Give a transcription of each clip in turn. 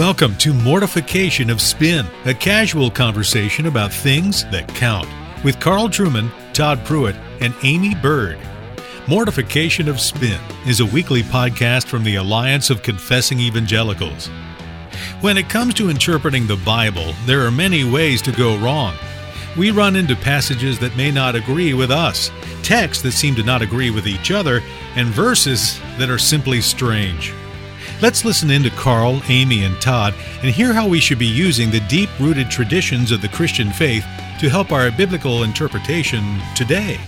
Welcome to Mortification of Spin, a casual conversation about things that count, with Carl Trueman, Todd Pruitt, and Aimee Byrd. Mortification of Spin is a weekly podcast from the Alliance of Confessing Evangelicals. When it comes to interpreting the Bible, there are many ways to go wrong. We run into passages that may not agree with us, texts that seem to not agree with each other, and verses that are simply strange. Let's listen in to Carl, Aimee, and Todd and hear how we should be using the deep rooted traditions of the Christian faith to help our biblical interpretation today.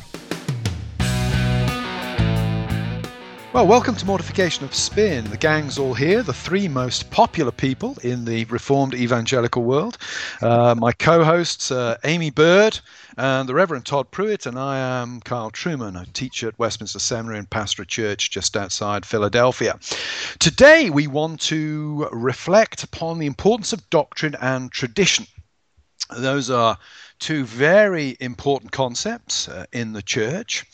Well, welcome to Mortification of Spin. The gang's all here, the three most popular people in the Reformed evangelical world. Uh, my co hosts, uh, Aimee Byrd and the Reverend Todd Pruitt, and I am Carl Trueman. a teacher at Westminster Seminary and pastor church just outside Philadelphia. Today, we want to reflect upon the importance of doctrine and tradition. Those are two very important concepts uh, in the church,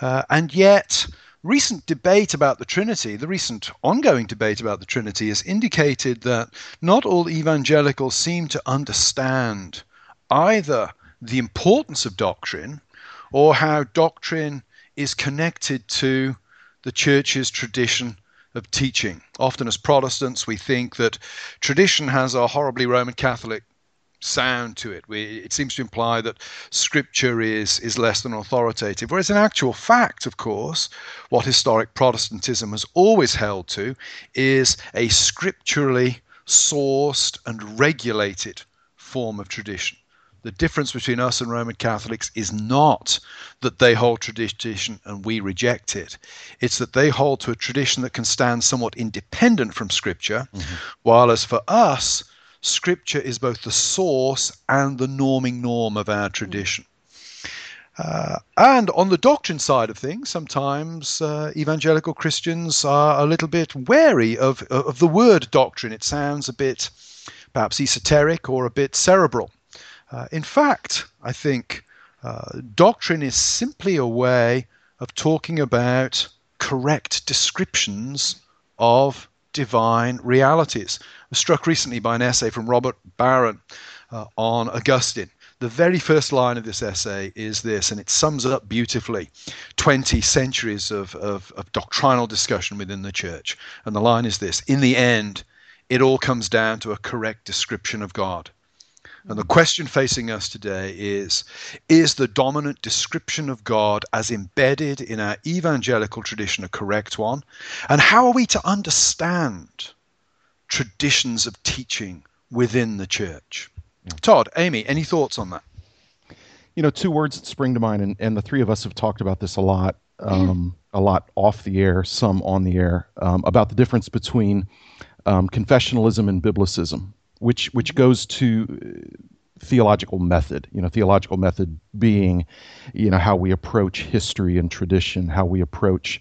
uh, and yet recent debate about the Trinity, the recent ongoing debate about the Trinity, has indicated that not all evangelicals seem to understand either the importance of doctrine or how doctrine is connected to the church's tradition of teaching. Often, as Protestants, we think that tradition has a horribly Roman Catholic sound to it. We, it seems to imply that scripture is, is less than authoritative. Whereas, in actual fact, of course, what historic Protestantism has always held to is a scripturally sourced and regulated form of tradition. The difference between us and Roman Catholics is not that they hold tradition and we reject it. It's that they hold to a tradition that can stand somewhat independent from Scripture, mm-hmm. while as for us, Scripture is both the source and the norming norm of our tradition. Uh, and on the doctrine side of things, sometimes uh, evangelical Christians are a little bit wary of, of the word doctrine. It sounds a bit perhaps esoteric or a bit cerebral. Uh, in fact, I think uh, doctrine is simply a way of talking about correct descriptions of divine realities. I was struck recently by an essay from Robert Barron uh, on Augustine. The very first line of this essay is this, and it sums up beautifully 20 centuries of, of, of doctrinal discussion within the church. And the line is this In the end, it all comes down to a correct description of God. And the question facing us today is Is the dominant description of God as embedded in our evangelical tradition a correct one? And how are we to understand traditions of teaching within the church? Todd, Aimee, any thoughts on that? You know, two words that spring to mind, and, and the three of us have talked about this a lot, um, a lot off the air, some on the air, um, about the difference between um, confessionalism and biblicism which which goes to uh, theological method you know theological method being you know how we approach history and tradition how we approach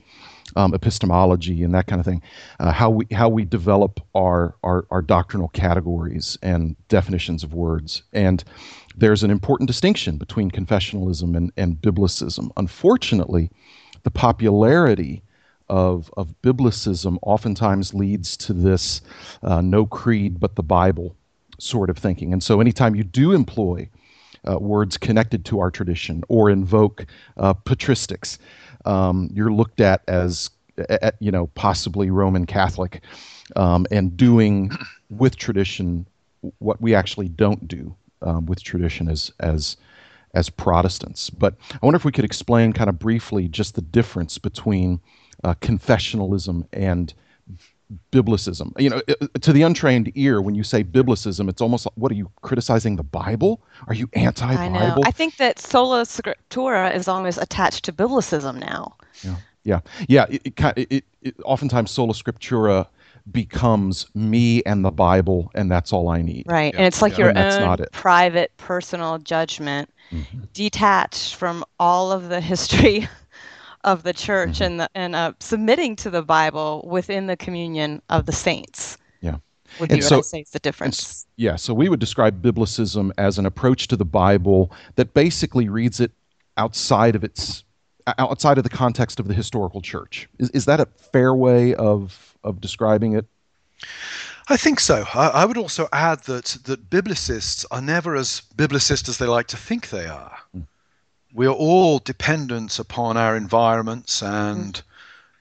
um, epistemology and that kind of thing uh, how we how we develop our, our our doctrinal categories and definitions of words. And there's an important distinction between confessionalism and, and biblicism. Unfortunately the popularity of, of biblicism oftentimes leads to this uh, no creed but the Bible sort of thinking. And so anytime you do employ uh, words connected to our tradition or invoke uh, patristics, um, you're looked at as, at, you know, possibly Roman Catholic um, and doing with tradition what we actually don't do um, with tradition as, as as Protestants. But I wonder if we could explain kind of briefly just the difference between uh, confessionalism and biblicism. You know, to the untrained ear, when you say biblicism, it's almost like, what are you criticizing the Bible? Are you anti-Bible? I know. I think that sola scriptura is almost attached to biblicism now. Yeah, yeah, yeah. It, it, it, it oftentimes sola scriptura becomes me and the Bible, and that's all I need. Right, yeah. and it's like yeah. your own private, personal judgment, mm-hmm. detached from all of the history of the church mm-hmm. and the, and uh, submitting to the Bible within the communion of the saints. Yeah. Would be and what so, I say is the difference. Yeah, so we would describe biblicism as an approach to the Bible that basically reads it outside of its outside of the context of the historical church. Is is that a fair way of of describing it? I think so. I, I, would also add that that biblicists are never as biblicist as they like to think they are. Mm. We are all dependent upon our environments and mm.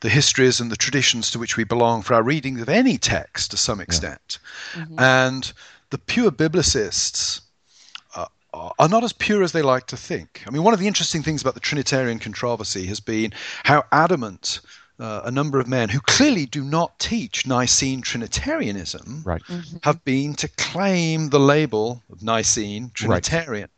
the histories and the traditions to which we belong for our reading of any text to some extent. Yeah. Mm-hmm. And the pure biblicists uh, are not as pure as they like to think. I mean, one of the interesting things about the Trinitarian controversy has been how adamant uh, a number of men who clearly do not teach Nicene Trinitarianism right. mm-hmm. have been to claim the label of Nicene Trinitarian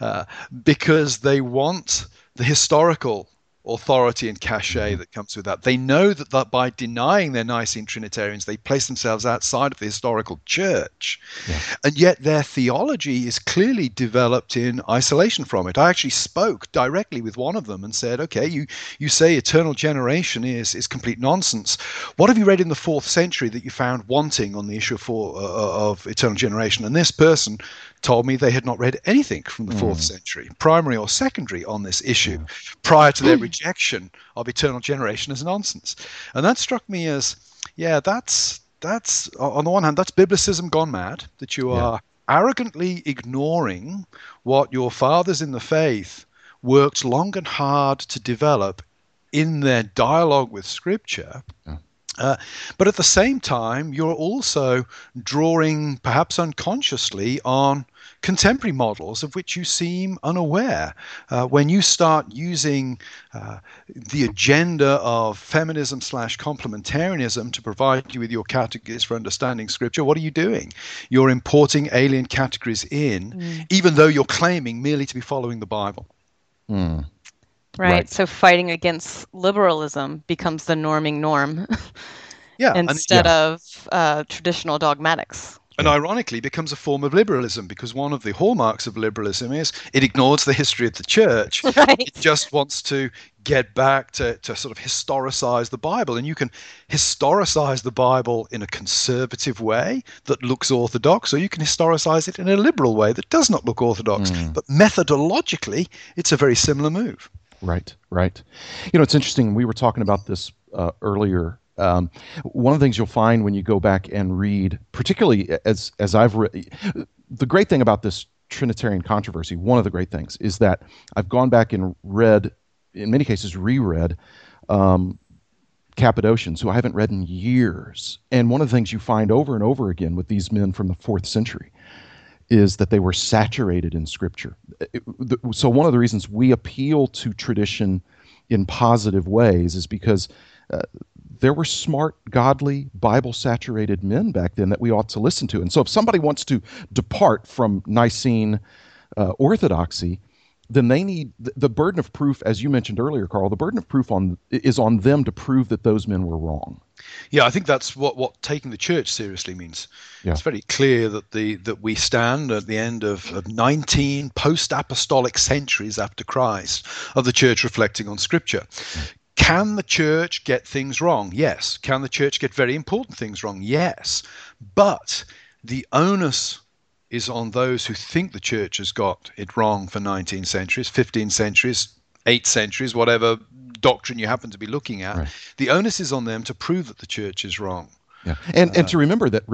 right. uh, because they want the historical authority and cachet mm-hmm. that comes with that. They know that, that by denying their Nicene Trinitarians, they place themselves outside of the historical church. Yeah. And yet their theology is clearly developed in isolation from it. I actually spoke directly with one of them and said, okay, you, you say eternal generation is, is complete nonsense. What have you read in the fourth century that you found wanting on the issue of, for, uh, of eternal generation? And this person told me they had not read anything from the mm. fourth century, primary or secondary, on this issue prior to their rejection of eternal generation as nonsense. And that struck me as, yeah, that's that's on the one hand, that's biblicism gone mad, that you are yeah. arrogantly ignoring what your fathers in the faith worked long and hard to develop in their dialogue with Scripture. Yeah. Uh, but at the same time, you're also drawing, perhaps unconsciously, on contemporary models of which you seem unaware. Uh, when you start using uh, the agenda of feminism slash complementarianism to provide you with your categories for understanding scripture, what are you doing? You're importing alien categories in, mm. even though you're claiming merely to be following the Bible. Mm. Right. right. So fighting against liberalism becomes the norming norm. yeah. Instead and, yeah. of uh, traditional dogmatics and ironically becomes a form of liberalism because one of the hallmarks of liberalism is it ignores the history of the church. Right. It just wants to get back to, to sort of historicize the Bible. And you can historicize the Bible in a conservative way that looks orthodox, or you can historicize it in a liberal way that does not look orthodox. Mm. But methodologically, it's a very similar move. Right, right. You know, it's interesting. We were talking about this uh, earlier um, one of the things you'll find when you go back and read, particularly as as I've read, the great thing about this Trinitarian controversy, one of the great things is that I've gone back and read, in many cases, reread um, Cappadocians who I haven't read in years. And one of the things you find over and over again with these men from the fourth century is that they were saturated in Scripture. so one of the reasons we appeal to tradition in positive ways is because uh, there were smart, godly, Bible saturated men back then that we ought to listen to. And so if somebody wants to depart from Nicene uh, orthodoxy, then they need the burden of proof, as you mentioned earlier, Carl. The burden of proof on is on them to prove that those men were wrong. Yeah, I think that's what, what taking the church seriously means. Yeah. It's very clear that the that we stand at the end of, of 19 post-apostolic centuries after Christ of the church reflecting on Scripture. Can the church get things wrong? Yes. Can the church get very important things wrong? Yes. But the onus is on those who think the church has got it wrong for 19 centuries, 15 centuries, eight centuries, whatever doctrine you happen to be looking at. Right. The onus is on them to prove that the church is wrong. Yeah, and uh, and to remember that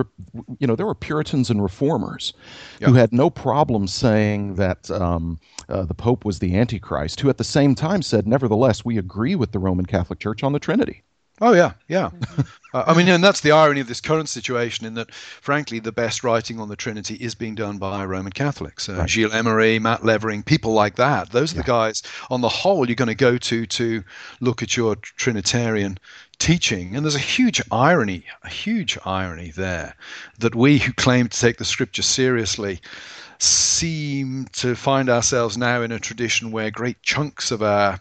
you know there were Puritans and Reformers yeah. who had no problem saying that um, uh, the Pope was the Antichrist, who at the same time said, nevertheless, we agree with the Roman Catholic Church on the Trinity. Oh yeah, yeah. uh, I mean, and that's the irony of this current situation, in that, frankly, the best writing on the Trinity is being done by Roman Catholics. Uh, right. Gilles Emery, Matt Levering, people like that. Those are yeah. the guys, on the whole, you're going to go to to look at your Trinitarian teaching. And there's a huge irony, a huge irony there, that we who claim to take the scripture seriously seem to find ourselves now in a tradition where great chunks of our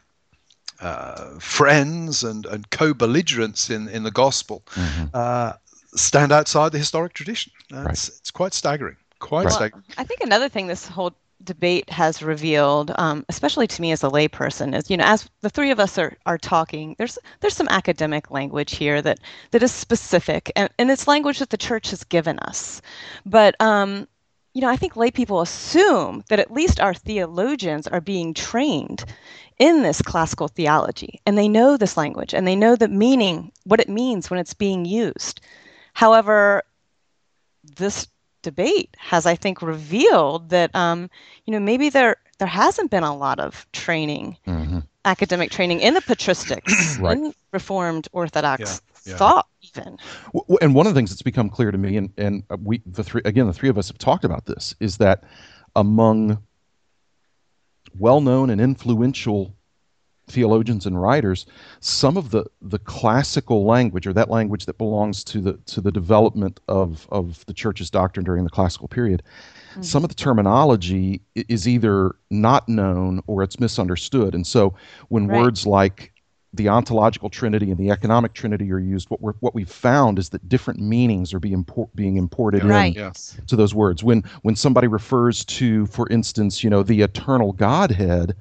uh, friends and, and co-belligerents in, in the gospel mm-hmm. uh, stand outside the historic tradition. Right. It's, it's quite staggering. Quite right. staggering. I think another thing this whole debate has revealed, um, especially to me as a layperson, is you know as the three of us are, are talking, there's there's some academic language here that that is specific, and, and it's language that the church has given us, but um, you know I think lay people assume that at least our theologians are being trained in this classical theology, and they know this language, and they know the meaning, what it means when it's being used. However, this debate has, I think, revealed that um, you know maybe there there hasn't been a lot of training, mm-hmm. academic training in the patristics, right. in Reformed Orthodox yeah, yeah. thought, even. And one of the things that's become clear to me, and and we the three again the three of us have talked about this, is that among well-known and influential theologians and writers, some of the, the classical language, or that language that belongs to the to the development of, of the church's doctrine during the classical period, mm-hmm. some of the terminology is either not known or it's misunderstood. And so when right. words like the ontological trinity and the economic trinity are used, what we're what we've found is that different meanings are being import, being imported yeah. in right. to those words. When when somebody refers to, for instance, you know, the eternal Godhead,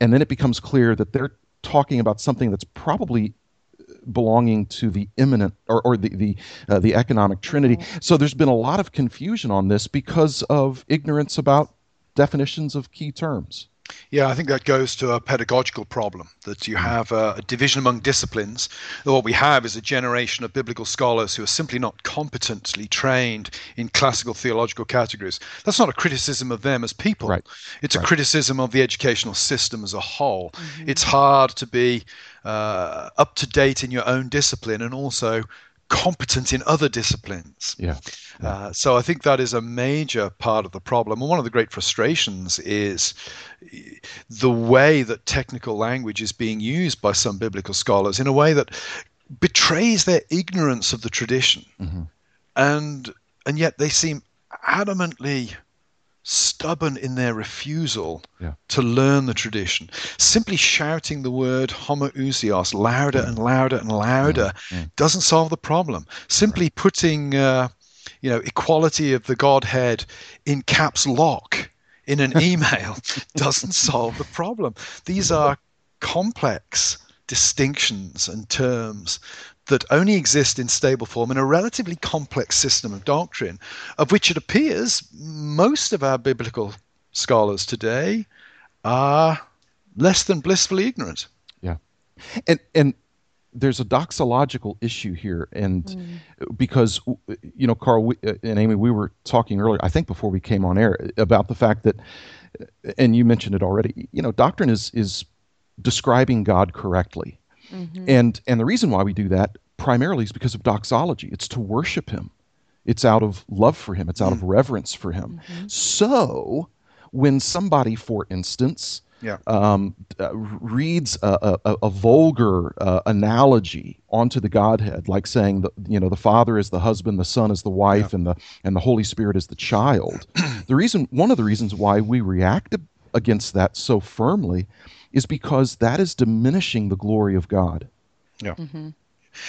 and then it becomes clear that they're talking about something that's probably belonging to the immanent or, or the the, uh, the economic trinity. Mm-hmm. So there's been a lot of confusion on this because of ignorance about definitions of key terms. Yeah, I think that goes to a pedagogical problem that you mm. have a, a, division among disciplines. What we have is a generation of biblical scholars who are simply not competently trained in classical theological categories. That's not a criticism of them as people. Right. It's right. a criticism of the educational system as a whole. Mm-hmm. It's hard to be uh, up to date in your own discipline and also competent in other disciplines. Yeah. yeah. Uh, so I think that is a major part of the problem. And one of the great frustrations is the way that technical language is being used by some biblical scholars in a way that betrays their ignorance of the tradition. Mm-hmm. And and yet they seem adamantly stubborn in their refusal yeah. to learn the tradition. Simply shouting the word homoousios louder and louder and louder yeah. Yeah. doesn't solve the problem. Simply right. putting, uh, you know, equality of the Godhead in caps lock in an email doesn't solve the problem. These are complex distinctions and terms that only exist in stable form in a relatively complex system of doctrine, of which it appears most of our biblical scholars today are less than blissfully ignorant. Yeah. And, and, there's a doxological issue here, and mm. because you know, Carl we, uh, and Aimee, we were talking earlier, I think before we came on air, about the fact that, and you mentioned it already. You know, doctrine is is describing God correctly, Mm-hmm. And and the reason why we do that primarily is because of doxology. It's to worship him. It's out of love for him. It's out mm-hmm. of reverence for him. Mm-hmm. So when somebody, for instance, yeah. um, uh, reads a, a, a vulgar uh, analogy onto the Godhead, like saying that you know the Father is the husband, the Son is the wife, yeah. and the and the Holy Spirit is the child. the reason, one of the reasons why we react against that so firmly, is because that is diminishing the glory of God. Yeah. Mm-hmm. And,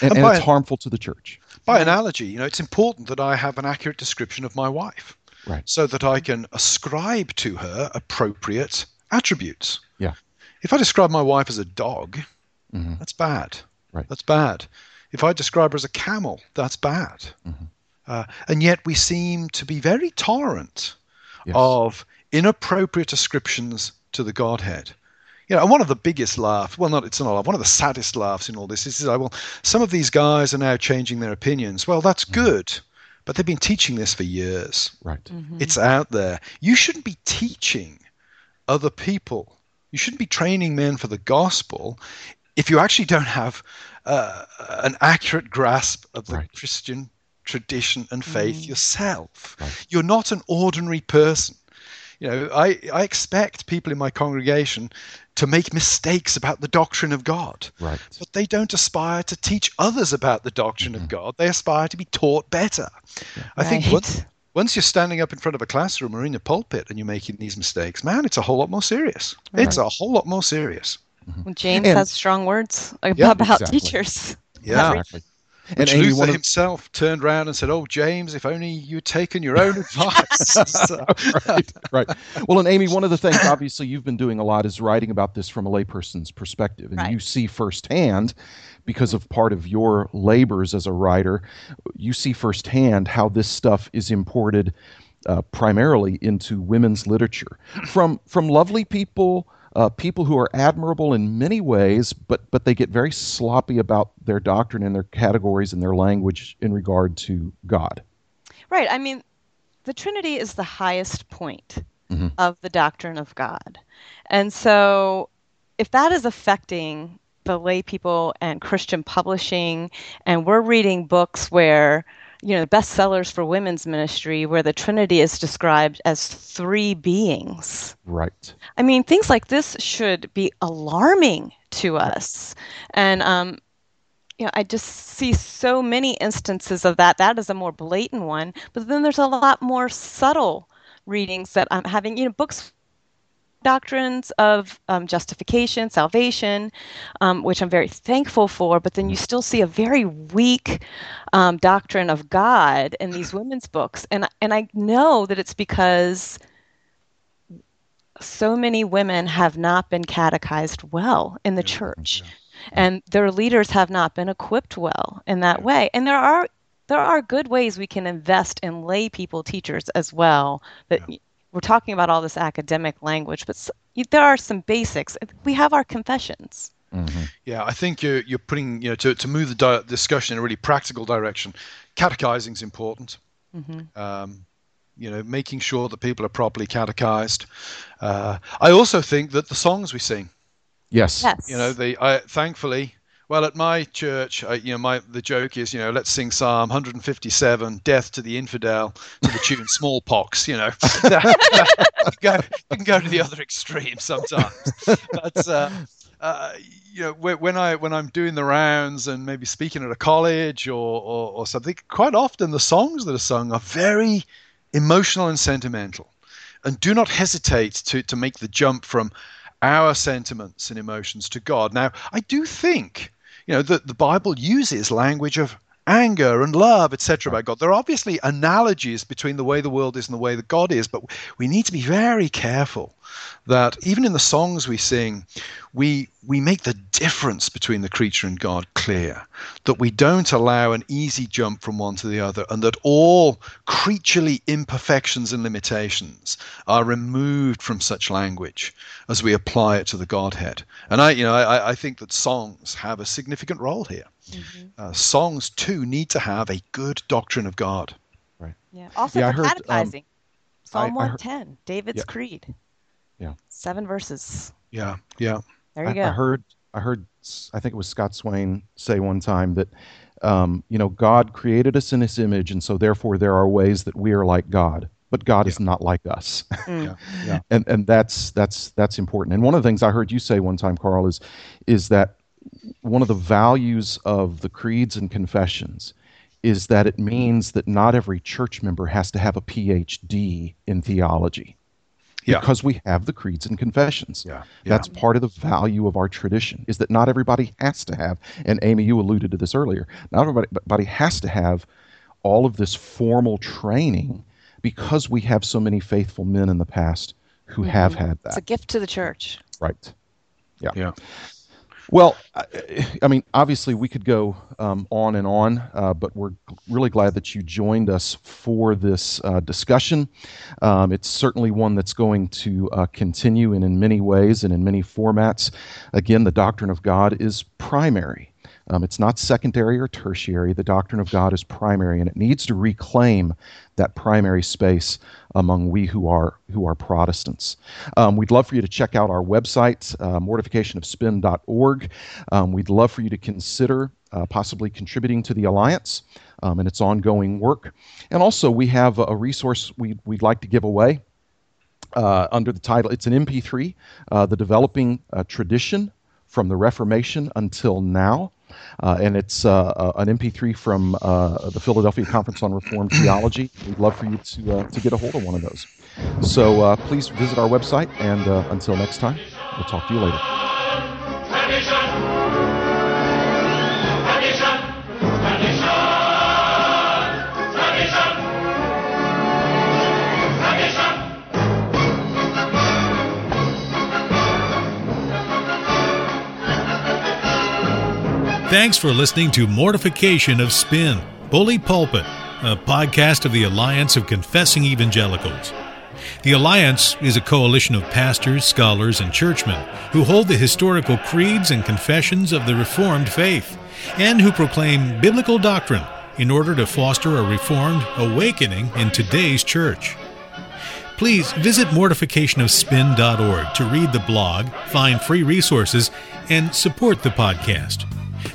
and, and it's harmful to the church. By analogy, you know, it's important that I have an accurate description of my wife. Right. So that I can ascribe to her appropriate attributes. Yeah. If I describe my wife as a dog, mm-hmm. that's bad. Right. That's bad. If I describe her as a camel, that's bad. Mm-hmm. Uh, and yet we seem to be very tolerant yes. of inappropriate ascriptions to the Godhead you know, and one of the biggest laughs, well, not it's not laugh, one of the saddest laughs in all this is, is well, some of these guys are now changing their opinions. Well, that's mm-hmm. good, but they've been teaching this for years. Right. Mm-hmm. It's out there. You shouldn't be teaching other people. You shouldn't be training men for the gospel if you actually don't have uh, an accurate grasp of the right. Christian tradition and faith mm. yourself. Right. You're not an ordinary person. You know, I, I expect people in my congregation to make mistakes about the doctrine of God. Right. But they don't aspire to teach others about the doctrine mm-hmm. of God. They aspire to be taught better. Yeah. I right. think once, once you're standing up in front of a classroom or in a pulpit and you're making these mistakes, man, it's a whole lot more serious. Right. It's a whole lot more serious. Mm-hmm. James and, has strong words about, yeah, exactly. teachers. Yeah. Exactly. Which and Aimee, Luther himself turned around and said, "Oh, James, if only you'd taken your own advice." right, right. Well, and Aimee, one of the things obviously you've been doing a lot is writing about this from a layperson's perspective, and right. you see firsthand, because of part of your labors as a writer, you see firsthand how this stuff is imported uh, primarily into women's literature from from lovely people uh, people who are admirable in many ways, but but they get very sloppy about their doctrine and their categories and their language in regard to God. Right. I mean, the Trinity is the highest point mm-hmm. of the doctrine of God. And so if that is affecting the lay people and Christian publishing, and we're reading books where you know bestsellers for women's ministry where the trinity is described as three beings. Right. I mean things like this should be alarming to us. And um you know i just see so many instances of that. That is a more blatant one. But then there's a lot more subtle readings that i'm having you know books doctrines of um, justification, salvation, um, which I'm very thankful for, but then you still see a very weak um, doctrine of God in these women's books. And, and I know that it's because so many women have not been catechized well in the church. And their leaders have not been equipped well in that way. And there are there are good ways we can invest in lay people teachers as well that yeah we're talking about all this academic language, but there are some basics. We have our confessions. Mm-hmm. Yeah, I think you're, you're putting, you know, to, to move the di- discussion in a really practical direction, catechizing is important. Mm-hmm. Um, you know, making sure that people are properly catechized. Uh, I also think that the songs we sing. Yes. yes. You know, they, I, thankfully, well, at my church, you know, my the joke is, you know, let's sing Psalm 157, "Death to the infidel," to the tune "Smallpox." You know, you can go to the other extreme sometimes. But uh, uh, you know, when I when I'm doing the rounds and maybe speaking at a college or, or, or something, quite often the songs that are sung are very emotional and sentimental, and do not hesitate to to make the jump from our sentiments and emotions to God. Now, I do think you know, the, the Bible uses language of anger and love, etc. about God. There are obviously analogies between the way the world is and the way that God is, but we need to be very careful that even in the songs we sing, we we make the difference between the creature and God clear. That we don't allow an easy jump from one to the other, and that all creaturely imperfections and limitations are removed from such language as we apply it to the Godhead. And I, you know, I, I think that songs have a significant role here. Mm-hmm. Uh, songs too need to have a good doctrine of God. Right. Yeah. Also yeah, for heard, um, catechizing. Um, Psalm one ten, David's yeah. Creed. Yeah. Seven verses. Yeah. Yeah. There you I, go. I heard. I heard. I think it was Scott Swain say one time that, um, you know, God created us in His image, and so therefore there are ways that we are like God but God yeah. is not like us. Mm. yeah, yeah. And and that's that's that's important. And one of the things I heard you say one time, Carl, is is that one of the values of the creeds and confessions is that it means that not every church member has to have a PhD in theology. Yeah. Because we have the creeds and confessions. Yeah. yeah. That's part of the value of our tradition, is that not everybody has to have, and Aimee, you alluded to this earlier, not everybody has to have all of this formal training because we have so many faithful men in the past who mm-hmm. have had that. It's a gift to the church. Right. Yeah. Yeah. Well, I mean, obviously, we could go um, on and on, uh, but we're really glad that you joined us for this uh, discussion. Um, it's certainly one that's going to uh, continue and in many ways and in many formats. Again, the doctrine of God is primary. Um, it's not secondary or tertiary. The doctrine of God is primary, and it needs to reclaim that primary space among we who are who are Protestants. Um, we'd love for you to check out our website, uh, mortificationofspin.org. Um, we'd love for you to consider uh, possibly contributing to the Alliance um, and its ongoing work. And also, we have a resource we'd, we'd like to give away. Uh, under the title, it's an MP3, uh, The Developing uh, Tradition from the Reformation until now. Uh, and it's uh, uh an MP3 from uh, the Philadelphia Conference on Reformed Theology. We'd love for you to, uh, to get a hold of one of those. So please visit our website, and until next time, we'll talk to you later. Thanks for listening to Mortification of Spin, Bully Pulpit, a podcast of the Alliance of Confessing Evangelicals. The Alliance is a coalition of pastors, scholars, and churchmen who hold the historical creeds and confessions of the Reformed faith and who proclaim biblical doctrine in order to foster a reformed awakening in today's church. Please visit mortificationofspin.org to read the blog, find free resources, and support the podcast.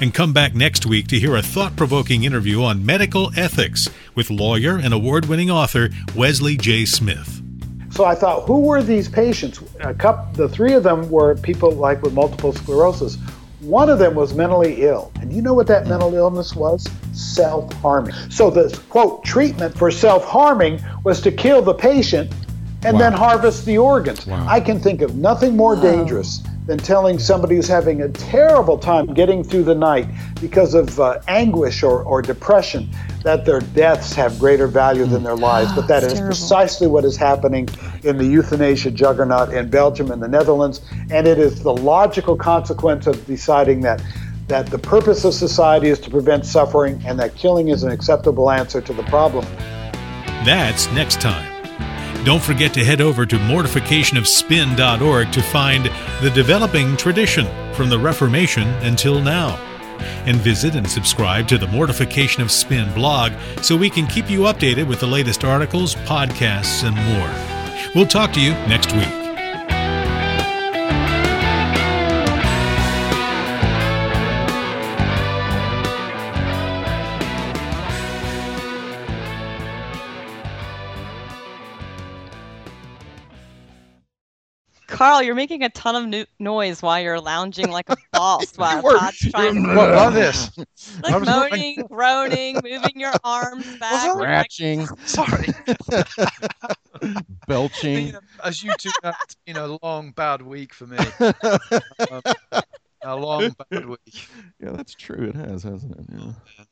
And come back next week to hear a thought provoking interview on medical ethics with lawyer and award winning author Wesley J. Smith. So I thought, who were these patients? A couple, the three of them were people like with multiple sclerosis. One of them was mentally ill. And you know what that mental illness was? Self harming. So the quote treatment for self harming was to kill the patient and wow. then harvest the organs. Wow. I can think of nothing more wow. dangerous than telling somebody who's having a terrible time getting through the night because of uh, anguish or, or depression that their deaths have greater value than their lives. But that is terrible. precisely what is happening in the euthanasia juggernaut in Belgium and the Netherlands. And it is the logical consequence of deciding that that the purpose of society is to prevent suffering and that killing is an acceptable answer to the problem. That's next time. Don't forget to head over to mortificationofspin.org to find the developing tradition from the Reformation until now. And visit and subscribe to the Mortification of Spin blog so we can keep you updated with the latest articles, podcasts, and more. We'll talk to you next week. Carl, you're making a ton of no- noise while you're lounging like a boss while Todd's trying to. What love this? Like moaning, groaning, moving your arms back, scratching. Like, Sorry. Belching. As you two know, it's been a long bad week for me. um, a long bad week. Yeah, that's true. It has, hasn't it? Yeah.